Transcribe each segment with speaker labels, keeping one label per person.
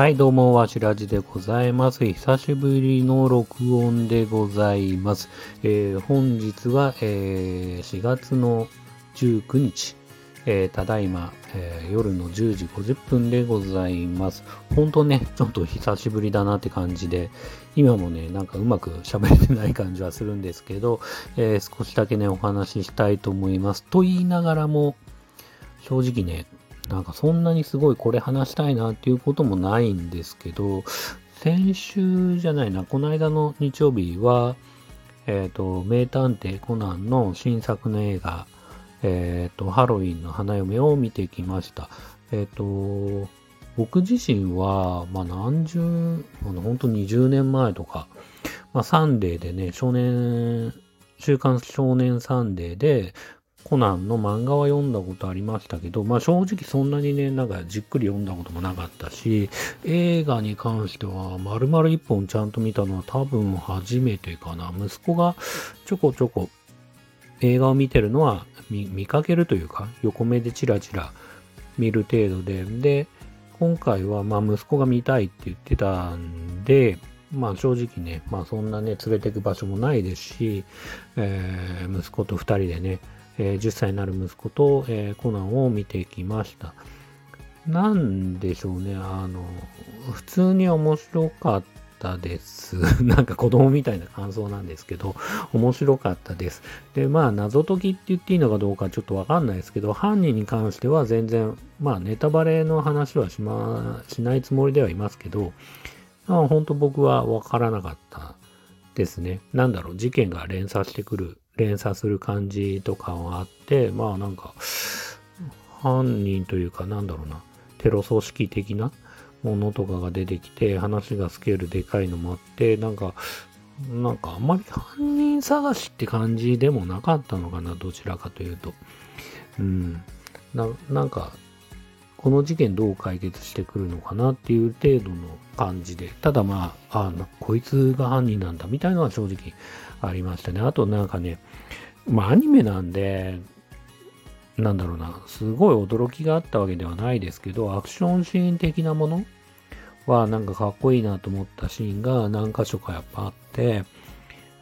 Speaker 1: はい、どうも、わしらじでございます。久しぶりの録音でございます。えー、本日は、えー、4月の19日、えー、ただいま、えー、夜の10時50分でございます。ほんとね、ちょっと久しぶりだなって感じで、今もね、なんかうまく喋れてない感じはするんですけど、えー、少しだけね、お話ししたいと思います。と言いながらも、正直ね、なんかそんなにすごいこれ話したいなっていうこともないんですけど、先週じゃないな、この間の日曜日は、えっ、ー、と、名探偵コナンの新作の映画、えっ、ー、と、ハロウィンの花嫁を見てきました。えっ、ー、と、僕自身は、まあ何十、あの、本当20年前とか、まあサンデーでね、少年、週刊少年サンデーで、コナンの漫画は読んだことありましたけど、まあ正直そんなにね、なんかじっくり読んだこともなかったし、映画に関しては丸々一本ちゃんと見たのは多分初めてかな。息子がちょこちょこ映画を見てるのは見かけるというか、横目でチラチラ見る程度で、で、今回はまあ息子が見たいって言ってたんで、まあ正直ね、まあそんなね、連れてく場所もないですし、えー、息子と二人でね、え、10歳になる息子と、え、コナンを見てきました。なんでしょうね、あの、普通に面白かったです。なんか子供みたいな感想なんですけど、面白かったです。で、まあ、謎解きって言っていいのかどうかちょっとわかんないですけど、犯人に関しては全然、まあ、ネタバレの話はしま、しないつもりではいますけど、まあ、本当僕はわからなかったですね。なんだろう、事件が連鎖してくる連鎖する感じとかはあって、まあなんか、犯人というかなんだろうな、テロ組織的なものとかが出てきて、話がスケールでかいのもあって、なんか、なんかあんまり犯人探しって感じでもなかったのかな、どちらかというと。うん。ななんか、この事件どう解決してくるのかなっていう程度の感じで、ただまあ、あのこいつが犯人なんだみたいなのは正直ありましたね。あとなんかね、まあアニメなんで、なんだろうな、すごい驚きがあったわけではないですけど、アクションシーン的なものはなんかかっこいいなと思ったシーンが何箇所かやっぱあって、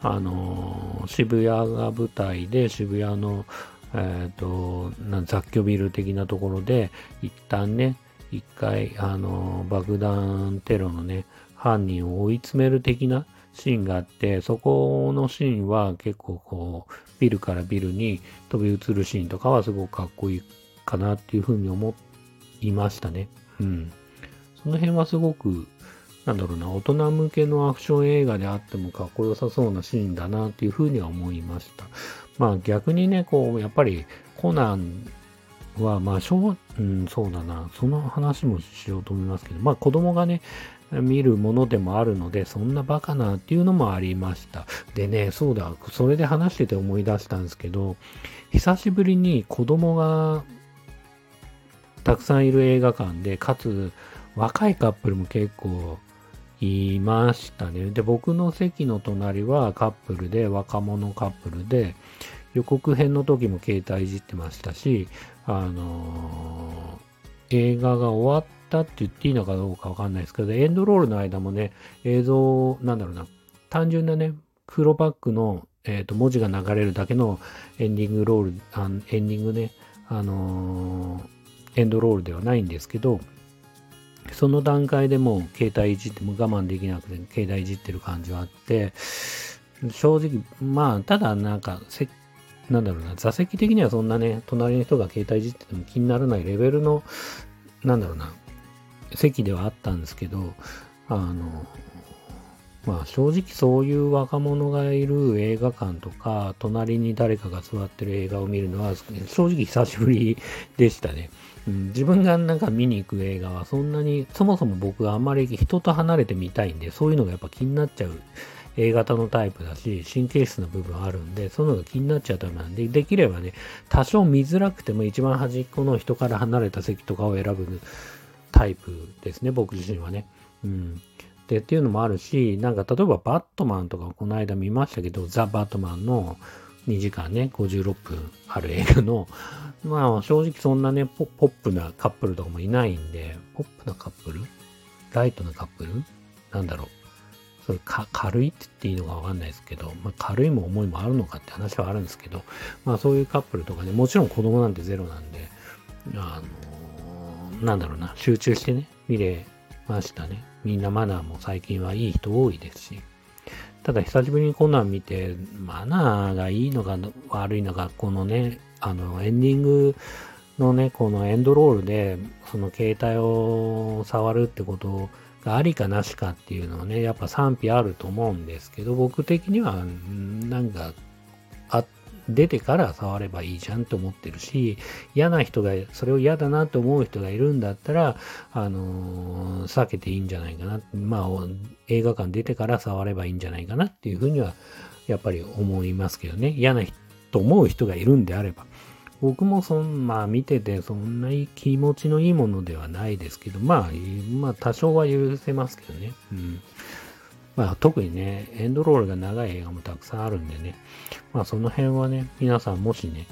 Speaker 1: あのー、渋谷が舞台で渋谷のえっ、ー、と、雑居ビル的なところで、一旦ね、一回、あの、爆弾テロのね、犯人を追い詰める的なシーンがあって、そこのシーンは結構こう、ビルからビルに飛び移るシーンとかはすごくかっこいいかなっていうふうに思いましたね。うん。その辺はすごく、なんだろうな、大人向けのアクション映画であってもかっこよさそうなシーンだなっていうふうには思いました。まあ逆にね、こう、やっぱりコナンは、まあ、しょ、うん、そうだな、その話もしようと思いますけど、まあ子供がね、見るものでもあるので、そんなバカなっていうのもありました。でね、そうだ、それで話してて思い出したんですけど、久しぶりに子供がたくさんいる映画館で、かつ若いカップルも結構いましたね。で、僕の席の隣はカップルで、若者カップルで、予告編の時も携帯いじってましたし、あのー、映画が終わったって言っていいのかどうかわかんないですけど、エンドロールの間もね、映像、なんだろうな、単純なね、黒バックの、えー、と文字が流れるだけのエンディングロール、あエンディングね、あのー、エンドロールではないんですけど、その段階でもう携帯いじっても我慢できなくて携帯いじってる感じはあって、正直、まあ、ただなんか、せっ、なんだろうな、座席的にはそんなね、隣の人が携帯いじってても気にならないレベルの、なんだろうな、席ではあったんですけど、あの、まあ正直そういう若者がいる映画館とか、隣に誰かが座ってる映画を見るのは、正直久しぶりでしたね。うん、自分がなんか見に行く映画はそんなに、そもそも僕があんまり人と離れて見たいんで、そういうのがやっぱ気になっちゃう A 型のタイプだし、神経質な部分あるんで、そういうのが気になっちゃうためなんで、できればね、多少見づらくても一番端っこの人から離れた席とかを選ぶタイプですね、僕自身はね。うん。で、っていうのもあるし、なんか例えばバットマンとかこの間見ましたけど、ザ・バットマンの2時間ね、56分ある映画の、まあ正直そんなねポ、ポップなカップルとかもいないんで、ポップなカップル？ライトなカップル？なんだろう。それか軽いって言っていいのかわかんないですけど、まあ、軽いも重いもあるのかって話はあるんですけど、まあそういうカップルとかね、もちろん子供なんてゼロなんで、あのー、なんだろうな、集中してね、見れましたね。みんなマナーも最近はいい人多いですし、ただ久しぶりにこんなん見て、マナーがいいのか悪いのか、このね、あの、エンディングのね、このエンドロールで、その携帯を触るってことをがありかなしかっていうのはね、やっぱ賛否あると思うんですけど、僕的には、なんか、あ、出てから触ればいいじゃんと思ってるし、嫌な人が、それを嫌だなと思う人がいるんだったら、あのー、避けていいんじゃないかな。まあ、映画館出てから触ればいいんじゃないかなっていうふうには、やっぱり思いますけどね。嫌なと思う人がいるんであれば。僕もそん、まあ見ててそんなに気持ちのいいものではないですけど、まあ、まあ多少は許せますけどね。うん。まあ特にね、エンドロールが長い映画もたくさんあるんでね。まあその辺はね、皆さんもしね、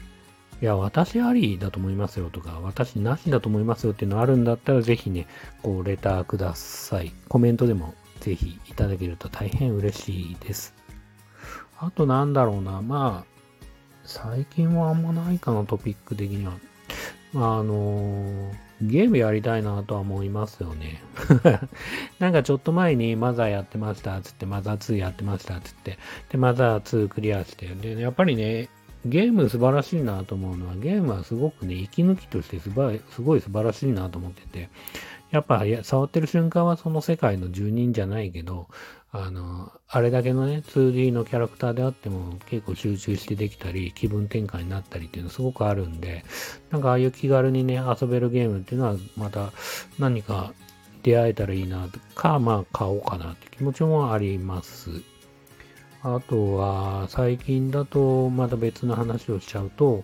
Speaker 1: いや、私ありだと思いますよとか、私なしだと思いますよっていうのあるんだったら、ぜひね、こう、レターください。コメントでもぜひいただけると大変嬉しいです。あとなんだろうな、まあ、最近はあんまないかな、トピック的には。あのゲームやりたいなとは思いますよね。なんかちょっと前にマザーやってましたつって、マザー2やってましたつって、で、マザー2クリアして、で、やっぱりね、ゲーム素晴らしいなと思うのは、ゲームはすごくね、息抜きとしてすばすごい素晴らしいなと思ってて、やっぱ触ってる瞬間はその世界の住人じゃないけど、あの、あれだけのね、2D のキャラクターであっても結構集中してできたり、気分転換になったりっていうのすごくあるんで、なんかああいう気軽にね、遊べるゲームっていうのはまた何か出会えたらいいなと、か、まあ買おうかなって気持ちもあります。あとは、最近だと、また別の話をしちゃうと、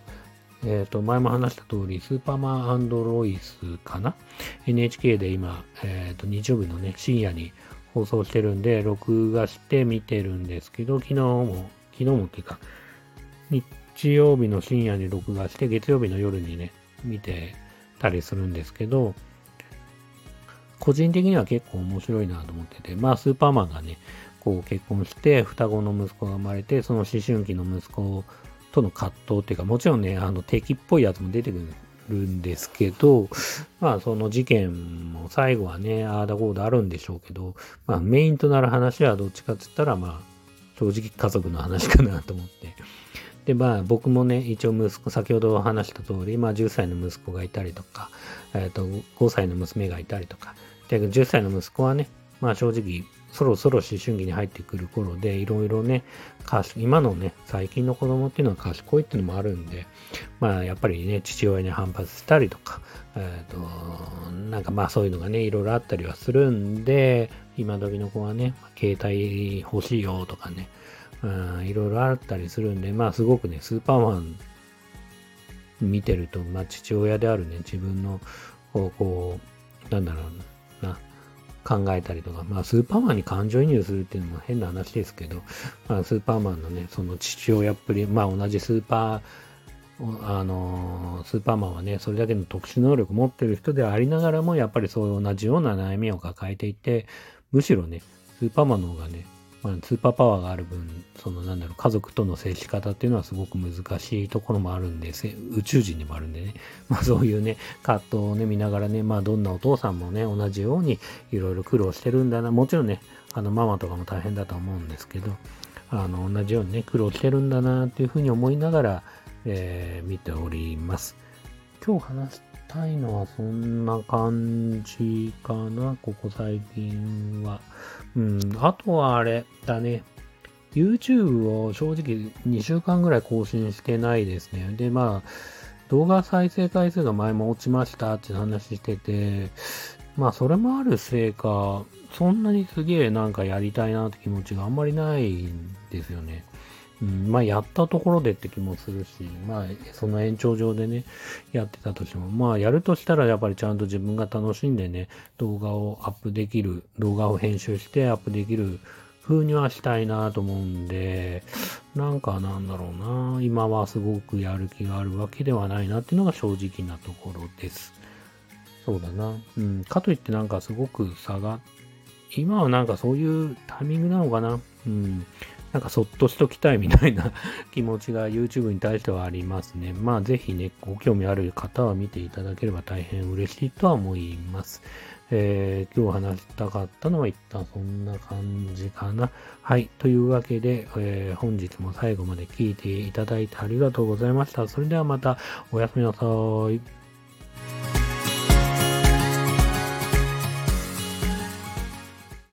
Speaker 1: えっ、ー、と、前も話した通り、スーパーマンロイスかな ?NHK で今、えっ、ー、と、日曜日のね、深夜に放送してるんで、録画して見てるんですけど、昨日も、昨日もっていうか、日曜日の深夜に録画して、月曜日の夜にね、見てたりするんですけど、個人的には結構面白いなと思ってて、まあ、スーパーマンがね、こう結婚して、双子の息子が生まれて、その思春期の息子との葛藤っていうか、もちろんね、あの敵っぽいやつも出てくるんでするんですけど、まあその事件も最後はね、ああだこうだあるんでしょうけど、まあメインとなる話はどっちかって言ったら、まあ正直家族の話かなと思って。で、まあ僕もね、一応息子、先ほど話した通り、まあ10歳の息子がいたりとか、えっ、ー、と5歳の娘がいたりとか、で、10歳の息子はね、まあ正直そろそろ思春期に入ってくる頃で、いろいろね、今のね、最近の子供っていうのは賢いっていうのもあるんで、まあやっぱりね、父親に反発したりとか、えっ、ー、と、なんかまあそういうのがね、いろいろあったりはするんで、今時の子はね、携帯欲しいよとかね、うん、いろいろあったりするんで、まあすごくね、スーパーマン見てると、まあ父親であるね、自分の、こう、なんだろう、考えたりとか、まあ、スーパーマンに感情移入するっていうのも変な話ですけど、まあ、スーパーマンのね、その父親っぷり、まあ、同じスーパー、あの、スーパーマンはね、それだけの特殊能力持ってる人でありながらも、やっぱりそう同じような悩みを抱えていて、むしろね、スーパーマンの方がね、まあ、スーパーパワーがある分、そのなんだろう、家族との接し方っていうのはすごく難しいところもあるんで、宇宙人にもあるんでね、まあそういうね、葛藤をね、見ながらね、まあどんなお父さんもね、同じようにいろいろ苦労してるんだな、もちろんね、あのママとかも大変だと思うんですけど、あの、同じようにね、苦労してるんだなっていうふうに思いながら、えー、見ております。今日話たいのはそんな感じかな、ここ最近は。うん、あとはあれだね。YouTube を正直2週間ぐらい更新してないですね。で、まあ、動画再生回数が前も落ちましたって話してて、まあそれもあるせいか、そんなにすげえなんかやりたいなって気持ちがあんまりないんですよね。うん、まあやったところでって気もするし、まあその延長上でね、やってたとしても、まあやるとしたらやっぱりちゃんと自分が楽しんでね、動画をアップできる、動画を編集してアップできる風にはしたいなと思うんで、なんかなんだろうな、今はすごくやる気があるわけではないなっていうのが正直なところです。そうだな。うん。かといってなんかすごく差が、今はなんかそういうタイミングなのかな。うん。なんかそっとしときたいみたいな気持ちが YouTube に対してはありますね。まあぜひね、ご興味ある方は見ていただければ大変嬉しいとは思います。えー、今日話したかったのは一旦そんな感じかな。はい。というわけで、えー、本日も最後まで聞いていただいてありがとうございました。それではまたおやすみなさい。